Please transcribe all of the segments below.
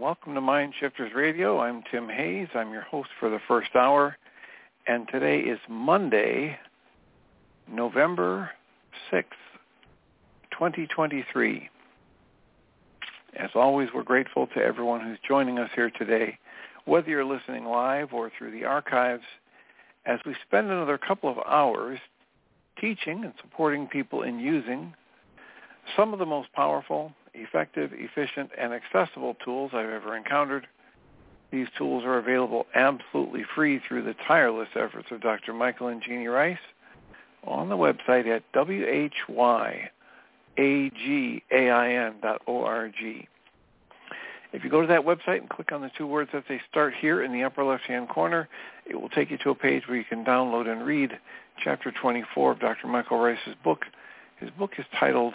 Welcome to Mind Shifters Radio. I'm Tim Hayes. I'm your host for the first hour. And today is Monday, November 6th, 2023. As always, we're grateful to everyone who's joining us here today, whether you're listening live or through the archives, as we spend another couple of hours teaching and supporting people in using some of the most powerful effective, efficient, and accessible tools I've ever encountered. These tools are available absolutely free through the tireless efforts of Dr. Michael and Jeanie Ryce on the website at whyagain.org. If you go to that website and click on the two words that they start here in the upper left-hand corner, it will take you to a page where you can download and read Chapter 24 of Dr. Michael Ryce's book. His book is titled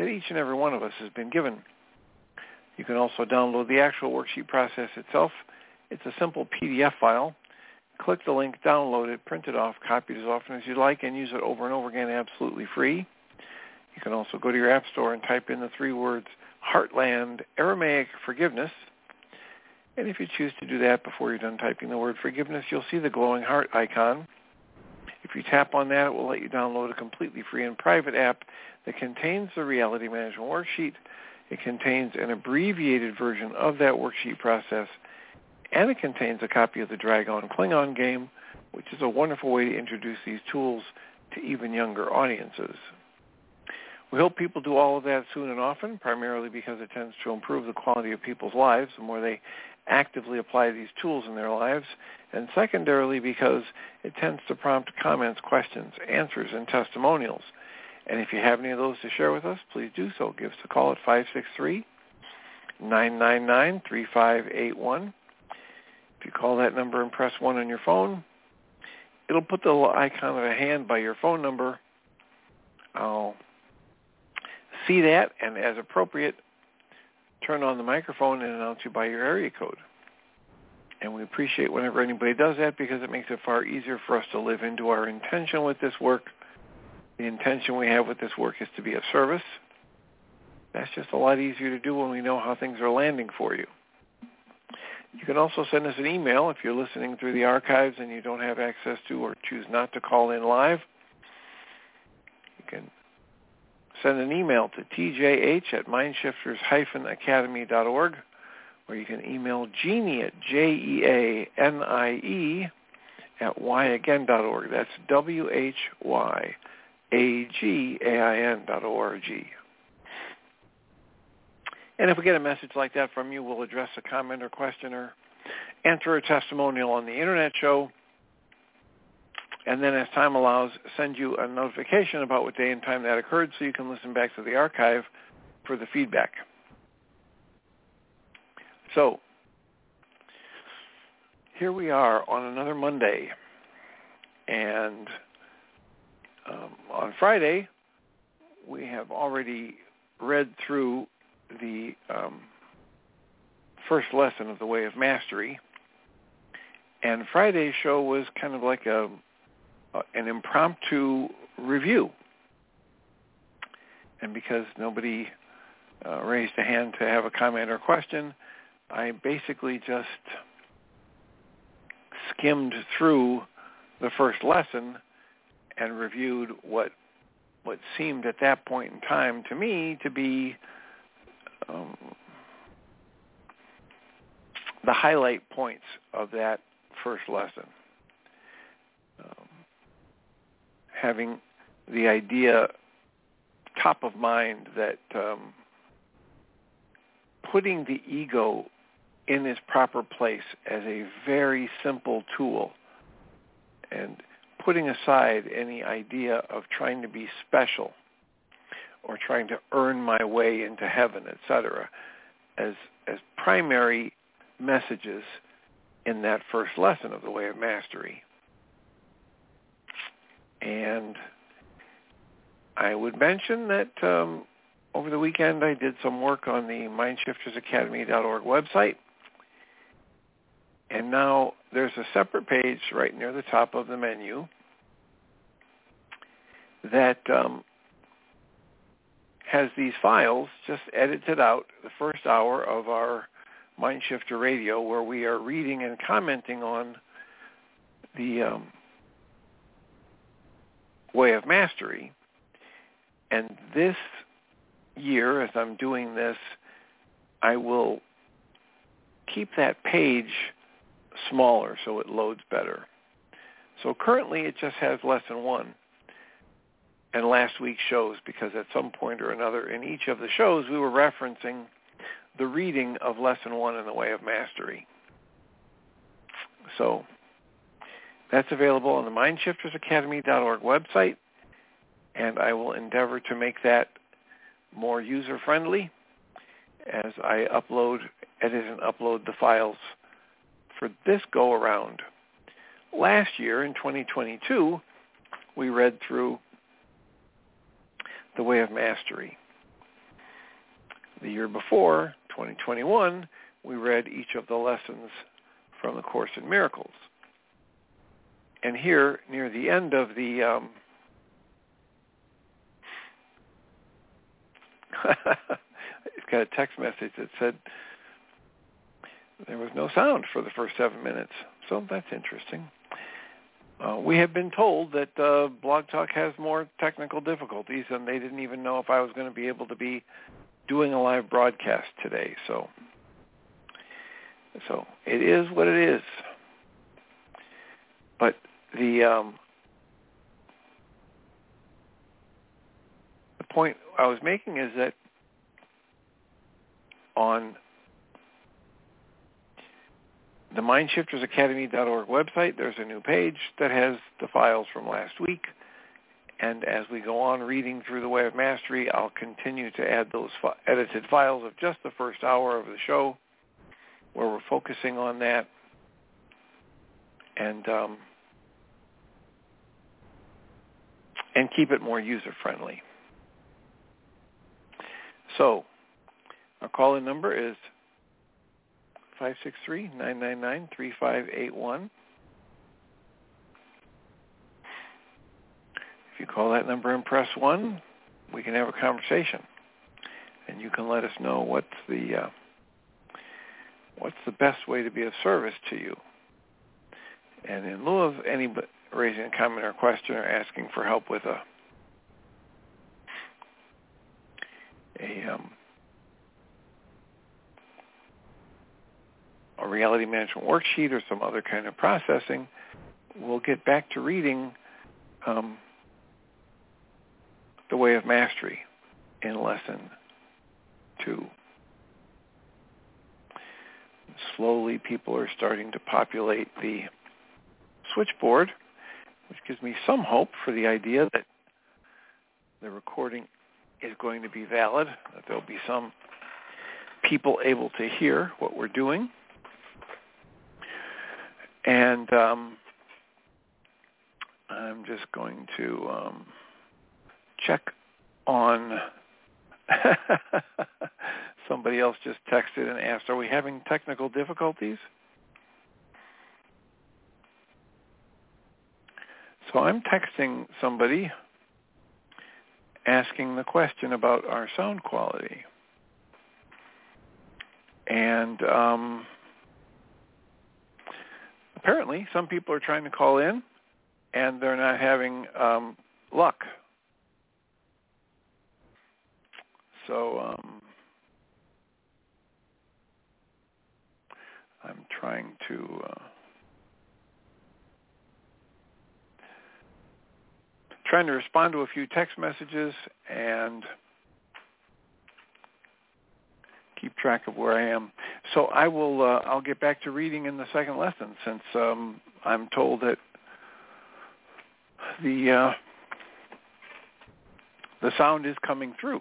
that each and every one of us has been given. You can also download the actual worksheet process itself. It's a simple PDF file. Click the link, download it, print it off, copy it as often as you like, and use it over and over again absolutely free. You can also go to your app store and type in the three words Heartland Aramaic Forgiveness. And if you choose to do that before you're done typing the word forgiveness, you'll see the glowing heart icon. If you tap on that, it will let you download a completely free and private app that contains the reality management worksheet. It contains an abbreviated version of that worksheet process, and it contains a copy of the Dragon Klingon game, which is a wonderful way to introduce these tools to even younger audiences. We hope people do all of that soon and often, primarily because it tends to improve the quality of people's lives the more they actively apply these tools in their lives, and secondarily because it tends to prompt comments, questions, answers, and testimonials and if you have any of those to share with us, please do so. Give us a call at 563-999-3581. If you call that number and press 1 on your phone, it'll put the little icon of a hand by your phone number. I'll see that, and as appropriate, turn on the microphone and announce you by your area code. And we appreciate whenever anybody does that because it makes it far easier for us to live into our intention with this work the intention we have with this work is to be of service. That's just a lot easier to do when we know how things are landing for you. You can also send us an email if you're listening through the archives and you don't have access to or choose not to call in live. You can send an email to tjh at mindshifters-academy.org or you can email Jeanie at J-E-A-N-I-E at whyagain.org. That's W-H-Y A-G-A-I-N dot O-R-G. And if we get a message like that from you, we'll address a comment or question or enter a testimonial on the Internet show. And then as time allows, send you a notification about what day and time that occurred so you can listen back to the archive for the feedback. So here we are on another Monday. And um, on Friday, we have already read through the um, first lesson of the Way of Mastery, and Friday's show was kind of like a, an impromptu review. And because nobody uh, raised a hand to have a comment or question, I basically just skimmed through the first lesson and reviewed what what seemed at that point in time to me to be um, the highlight points of that first lesson. Um, having the idea top of mind that um, putting the ego in its proper place as a very simple tool and putting aside any idea of trying to be special or trying to earn my way into heaven, etc., as as primary messages in that first lesson of the way of mastery. And I would mention that um, over the weekend I did some work on the MindShiftersAcademy.org website. And now there's a separate page right near the top of the menu that um, has these files just edited out the first hour of our Mindshifter Radio where we are reading and commenting on the um, way of mastery. And this year, as I'm doing this, I will keep that page smaller so it loads better. So currently it just has lesson one and last week's shows because at some point or another in each of the shows we were referencing the reading of lesson one in the way of mastery. So that's available on the mindshiftersacademy.org website and I will endeavor to make that more user-friendly as I upload, edit, and upload the files for this go-around. Last year, in 2022, we read through The Way of Mastery. The year before, 2021, we read each of the lessons from the Course in Miracles. And here, near the end of the um, it's got a text message that said there was no sound for the first seven minutes. So that's interesting. Uh, we have been told that uh, Blog Talk has more technical difficulties, and they didn't even know if I was going to be able to be doing a live broadcast today. So, so it is what it is. But the um, the point I was making is that on the MindShiftersAcademy.org website, there's a new page that has the files from last week. And as we go on reading through the Way of Mastery, I'll continue to add those fi- edited files of just the first hour of the show where we're focusing on that. And um, and keep it more user-friendly. So our call-in number is 563-999-3581. If you call that number and press 1, we can have a conversation. And you can let us know what's the uh, what's the best way to be of service to you. And in lieu of any raising a comment or question or asking for help with a a um, a reality management worksheet or some other kind of processing, we'll get back to reading um, the way of mastery in lesson two. Slowly, people are starting to populate the switchboard, which gives me some hope for the idea that the recording is going to be valid, that there'll be some people able to hear what we're doing. And um, I'm just going to um, check on somebody else just texted and asked, are we having technical difficulties? So I'm texting somebody asking the question about our sound quality. And um, apparently some people are trying to call in and they're not having um, luck. So um, I'm trying to uh, trying to respond to a few text messages and keep track of where I am. So I will uh, I'll get back to reading in the second lesson since um, I'm told that the uh, the sound is coming through.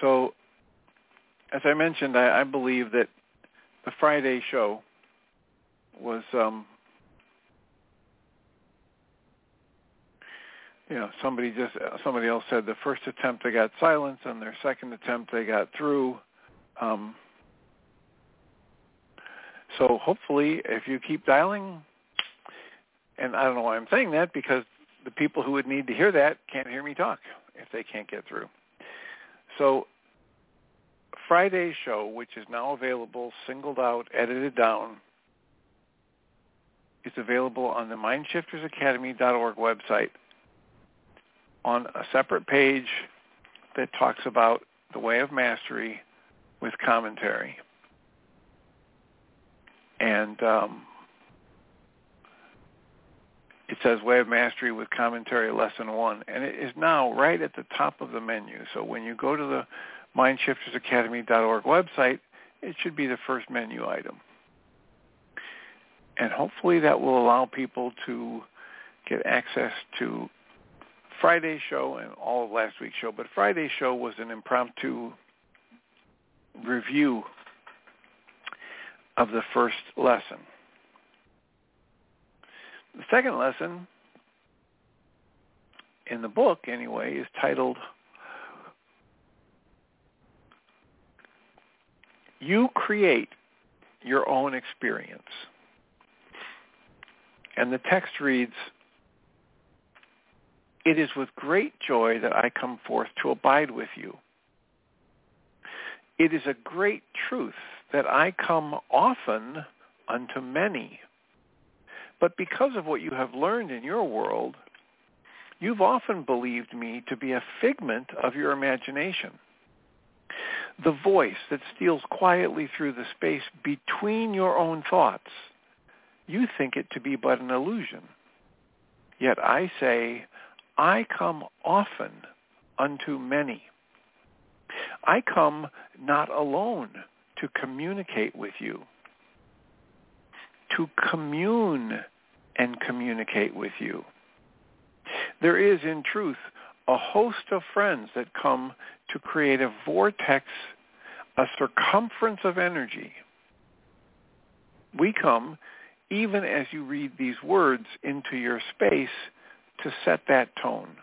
So, as I mentioned, I, I believe that the Friday show was, um, you know, somebody just somebody else said the first attempt they got silence, and their second attempt they got through. Um, so hopefully, if you keep dialing, and I don't know why I'm saying that because the people who would need to hear that can't hear me talk if they can't get through. So Friday's show, which is now available, singled out, edited down, is available on the MindShiftersAcademy.org website on a separate page that talks about the way of mastery with commentary. And um, it says Way of Mastery with Commentary Lesson 1. And it is now right at the top of the menu. So when you go to the MindShiftersAcademy.org website, it should be the first menu item. And hopefully that will allow people to get access to Friday's show and all of last week's show. But Friday's show was an impromptu review of the first lesson. The second lesson in the book, anyway, is titled You Create Your Own Experience. And the text reads, It is with great joy that I come forth to abide with you. It is a great truth that I come often unto many. But because of what you have learned in your world, you've often believed me to be a figment of your imagination. The voice that steals quietly through the space between your own thoughts, you think it to be but an illusion. Yet I say, I come often unto many. I come not alone to communicate with you, to commune and communicate with you. There is, in truth, a host of friends that come to create a vortex, a circumference of energy. We come, even as you read these words into your space, to set that tone.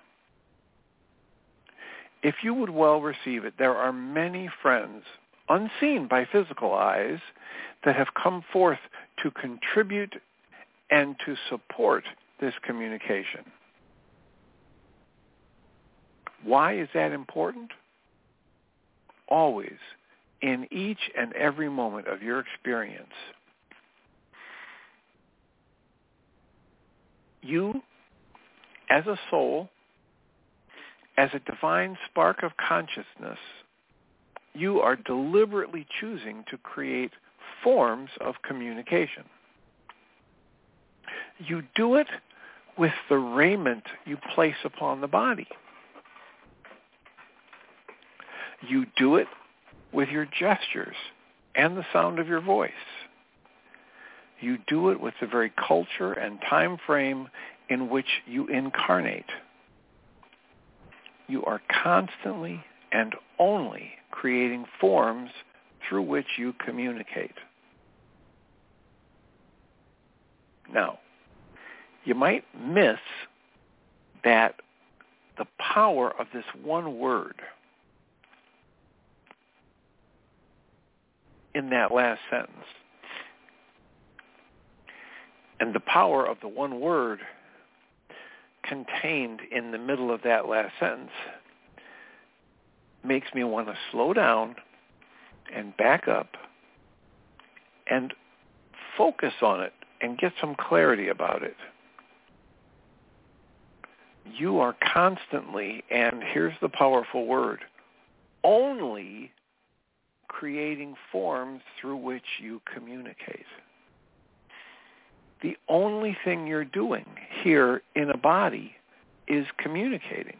If you would well receive it, there are many friends unseen by physical eyes that have come forth to contribute and to support this communication. Why is that important? Always, in each and every moment of your experience, you, as a soul, as a divine spark of consciousness, you are deliberately choosing to create forms of communication. You do it with the raiment you place upon the body. You do it with your gestures and the sound of your voice. You do it with the very culture and time frame in which you incarnate. You are constantly and only creating forms through which you communicate. Now, you might miss that the power of this one word in that last sentence and the power of the one word contained in the middle of that last sentence makes me want to slow down and back up and focus on it and get some clarity about it. You are constantly, and here's the powerful word, only creating forms through which you communicate. The only thing you're doing here in a body is communicating.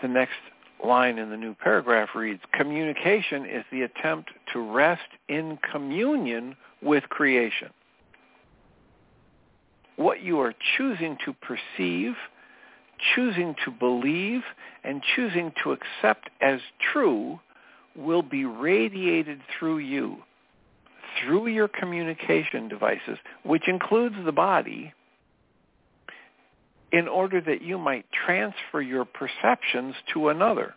The next line in the new paragraph reads, communication is the attempt to rest in communion with creation. What you are choosing to perceive, choosing to believe, and choosing to accept as true will be radiated through you, through your communication devices, which includes the body, in order that you might transfer your perceptions to another,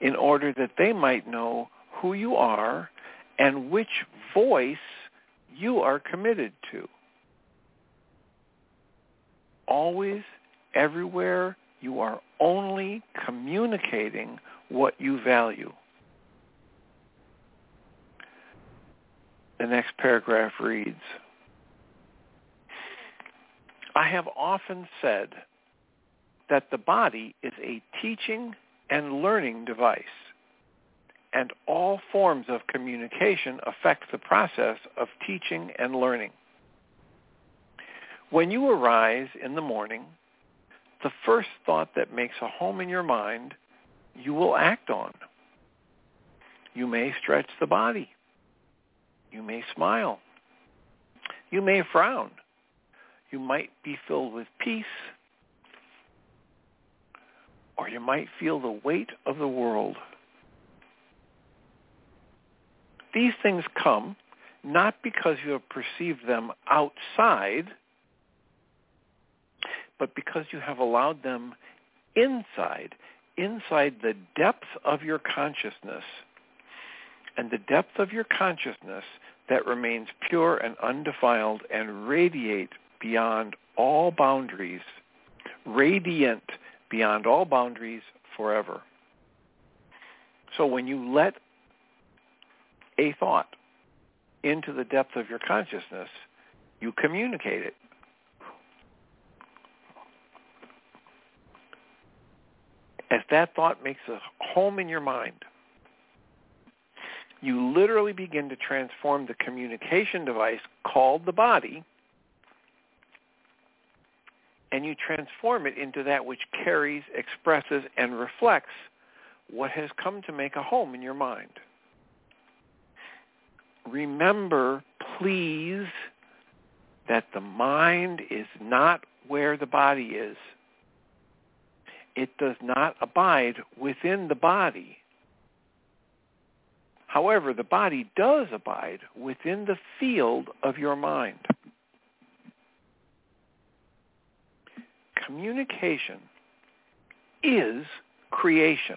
in order that they might know who you are and which voice you are committed to. Always, everywhere, you are only communicating what you value. The next paragraph reads, I have often said that the body is a teaching and learning device, and all forms of communication affect the process of teaching and learning. When you arise in the morning, the first thought that makes a home in your mind, you will act on. You may stretch the body. You may smile. You may frown you might be filled with peace, or you might feel the weight of the world. These things come not because you have perceived them outside, but because you have allowed them inside, inside the depth of your consciousness. And the depth of your consciousness that remains pure and undefiled and radiate beyond all boundaries, radiant beyond all boundaries forever. So when you let a thought into the depth of your consciousness, you communicate it. As that thought makes a home in your mind, you literally begin to transform the communication device called the body and you transform it into that which carries, expresses, and reflects what has come to make a home in your mind. Remember, please, that the mind is not where the body is. It does not abide within the body. However, the body does abide within the field of your mind. communication is creation.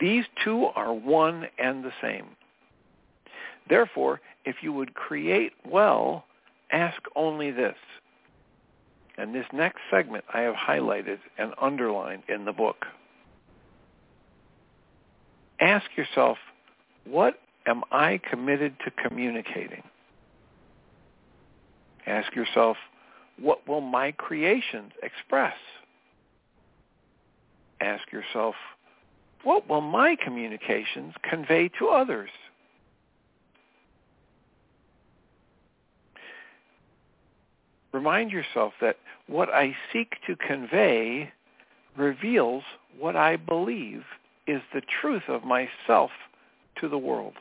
These two are one and the same. Therefore, if you would create well, ask only this. And this next segment I have highlighted and underlined in the book. Ask yourself, what am I committed to communicating? Ask yourself, what will my creations express? Ask yourself, what will my communications convey to others? Remind yourself that what I seek to convey reveals what I believe is the truth of myself to the world.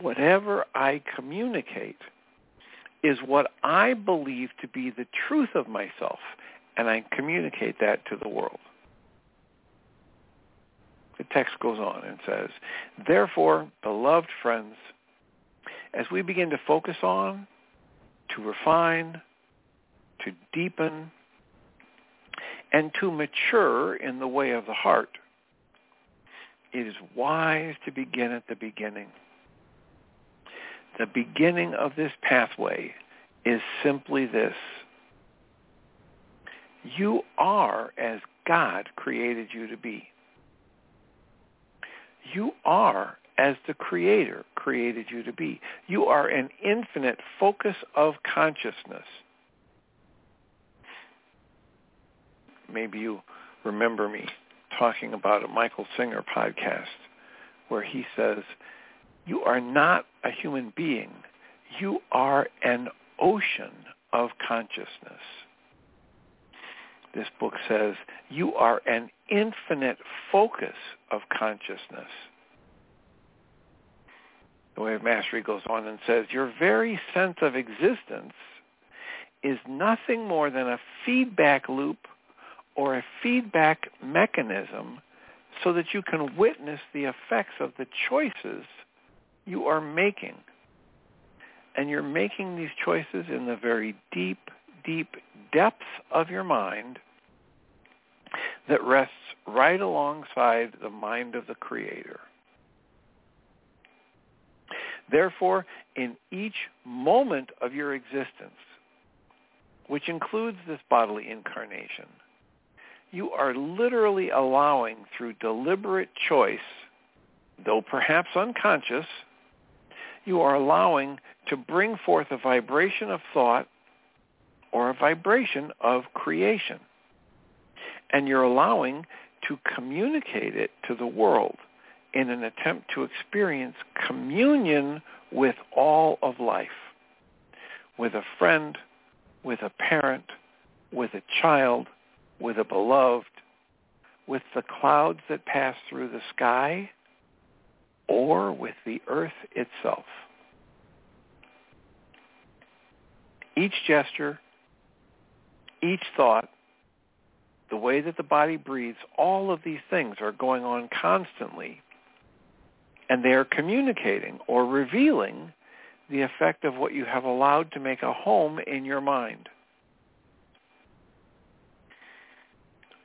Whatever I communicate is what I believe to be the truth of myself, and I communicate that to the world. The text goes on and says, Therefore, beloved friends, as we begin to focus on, to refine, to deepen, and to mature in the way of the heart, it is wise to begin at the beginning. The beginning of this pathway is simply this. You are as God created you to be. You are as the Creator created you to be. You are an infinite focus of consciousness. Maybe you remember me talking about a Michael Singer podcast where he says, you are not a human being. You are an ocean of consciousness. This book says, you are an infinite focus of consciousness. The Way of Mastery goes on and says, your very sense of existence is nothing more than a feedback loop or a feedback mechanism so that you can witness the effects of the choices you are making. And you're making these choices in the very deep, deep depths of your mind that rests right alongside the mind of the Creator. Therefore, in each moment of your existence, which includes this bodily incarnation, you are literally allowing through deliberate choice, though perhaps unconscious, you are allowing to bring forth a vibration of thought or a vibration of creation. And you're allowing to communicate it to the world in an attempt to experience communion with all of life, with a friend, with a parent, with a child, with a beloved, with the clouds that pass through the sky, or with the earth itself. Each gesture, each thought, the way that the body breathes, all of these things are going on constantly and they are communicating or revealing the effect of what you have allowed to make a home in your mind.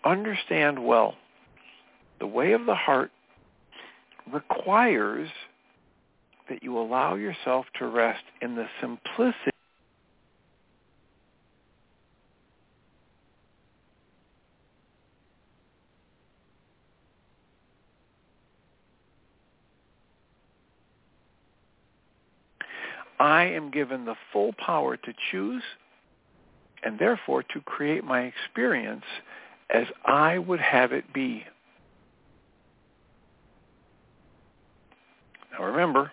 Understand well, the way of the heart requires that you allow yourself to rest in the simplicity I am given the full power to choose and therefore to create my experience as I would have it be. Now remember,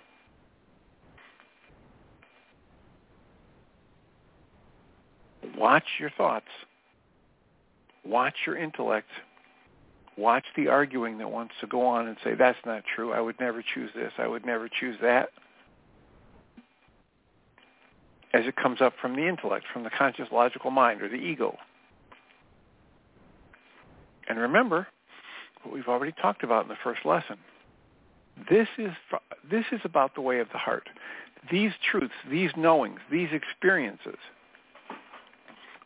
watch your thoughts. Watch your intellect. Watch the arguing that wants to go on and say, that's not true. I would never choose this. I would never choose that as it comes up from the intellect, from the conscious logical mind or the ego. And remember what we've already talked about in the first lesson. This is, this is about the way of the heart. These truths, these knowings, these experiences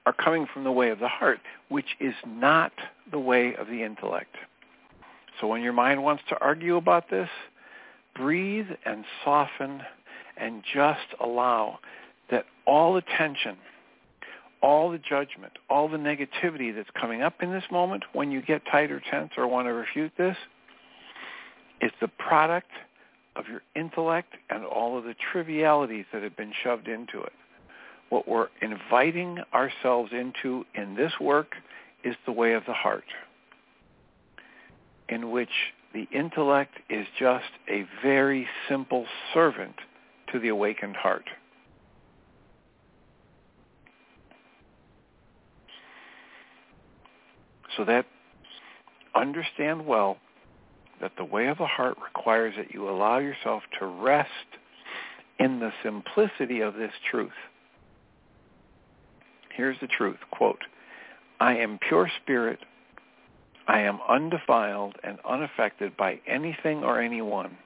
are coming from the way of the heart, which is not the way of the intellect. So when your mind wants to argue about this, breathe and soften and just allow that all the tension, all the judgment, all the negativity that's coming up in this moment when you get tight or tense or want to refute this is the product of your intellect and all of the trivialities that have been shoved into it. What we're inviting ourselves into in this work is the way of the heart, in which the intellect is just a very simple servant to the awakened heart. So that understand well that the way of the heart requires that you allow yourself to rest in the simplicity of this truth. Here's the truth, quote, I am pure spirit. I am undefiled and unaffected by anything or anyone.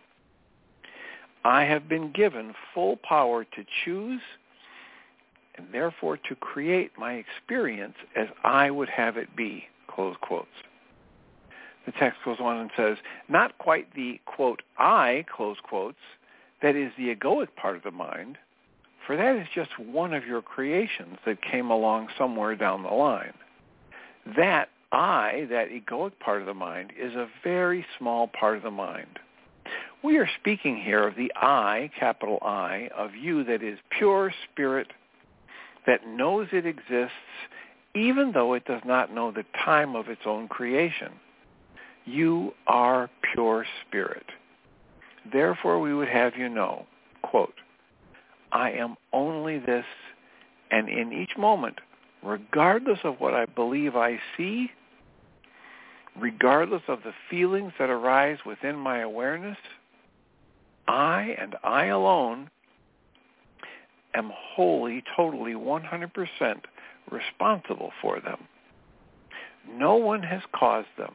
I have been given full power to choose and therefore to create my experience as I would have it be, close quotes. The text goes on and says, not quite the, quote, I, close quotes, that is the egoic part of the mind, for that is just one of your creations that came along somewhere down the line. That I, that egoic part of the mind, is a very small part of the mind. We are speaking here of the I, capital I, of you that is pure spirit that knows it exists even though it does not know the time of its own creation. You are pure spirit. Therefore we would have you know, quote, I am only this, and in each moment, regardless of what I believe I see, regardless of the feelings that arise within my awareness, I and I alone am wholly, totally, 100% responsible for them. No one has caused them.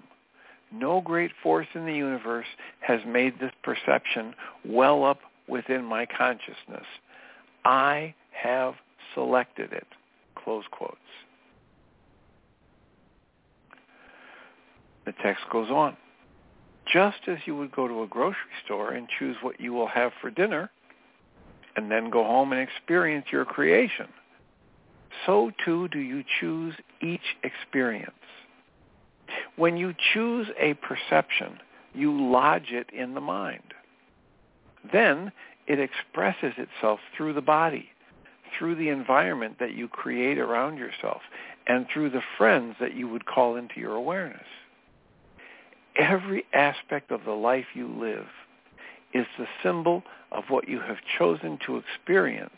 No great force in the universe has made this perception well up within my consciousness. I have selected it. Close quotes. The text goes on. Just as you would go to a grocery store and choose what you will have for dinner, and then go home and experience your creation. So too do you choose each experience. When you choose a perception, you lodge it in the mind. Then it expresses itself through the body, through the environment that you create around yourself, and through the friends that you would call into your awareness. Every aspect of the life you live is the symbol of what you have chosen to experience.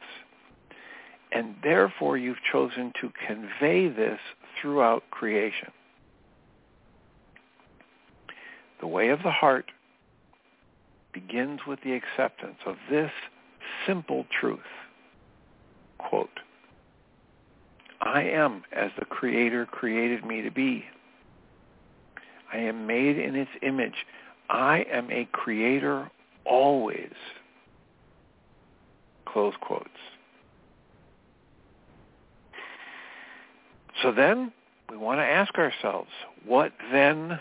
And therefore you've chosen to convey this throughout creation. The way of the heart begins with the acceptance of this simple truth. Quote, I am as the Creator created me to be. I am made in its image. I am a creator always. Close quotes. So then we want to ask ourselves, what then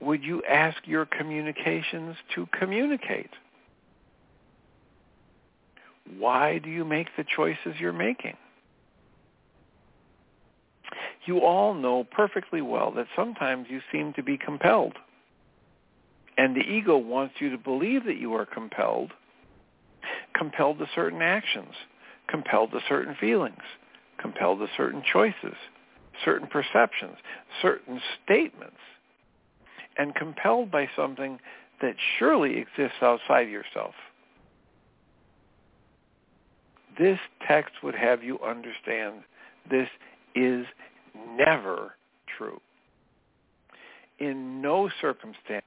would you ask your communications to communicate? Why do you make the choices you're making? You all know perfectly well that sometimes you seem to be compelled. And the ego wants you to believe that you are compelled, compelled to certain actions, compelled to certain feelings, compelled to certain choices, certain perceptions, certain statements, and compelled by something that surely exists outside yourself. This text would have you understand this is never true. In no circumstance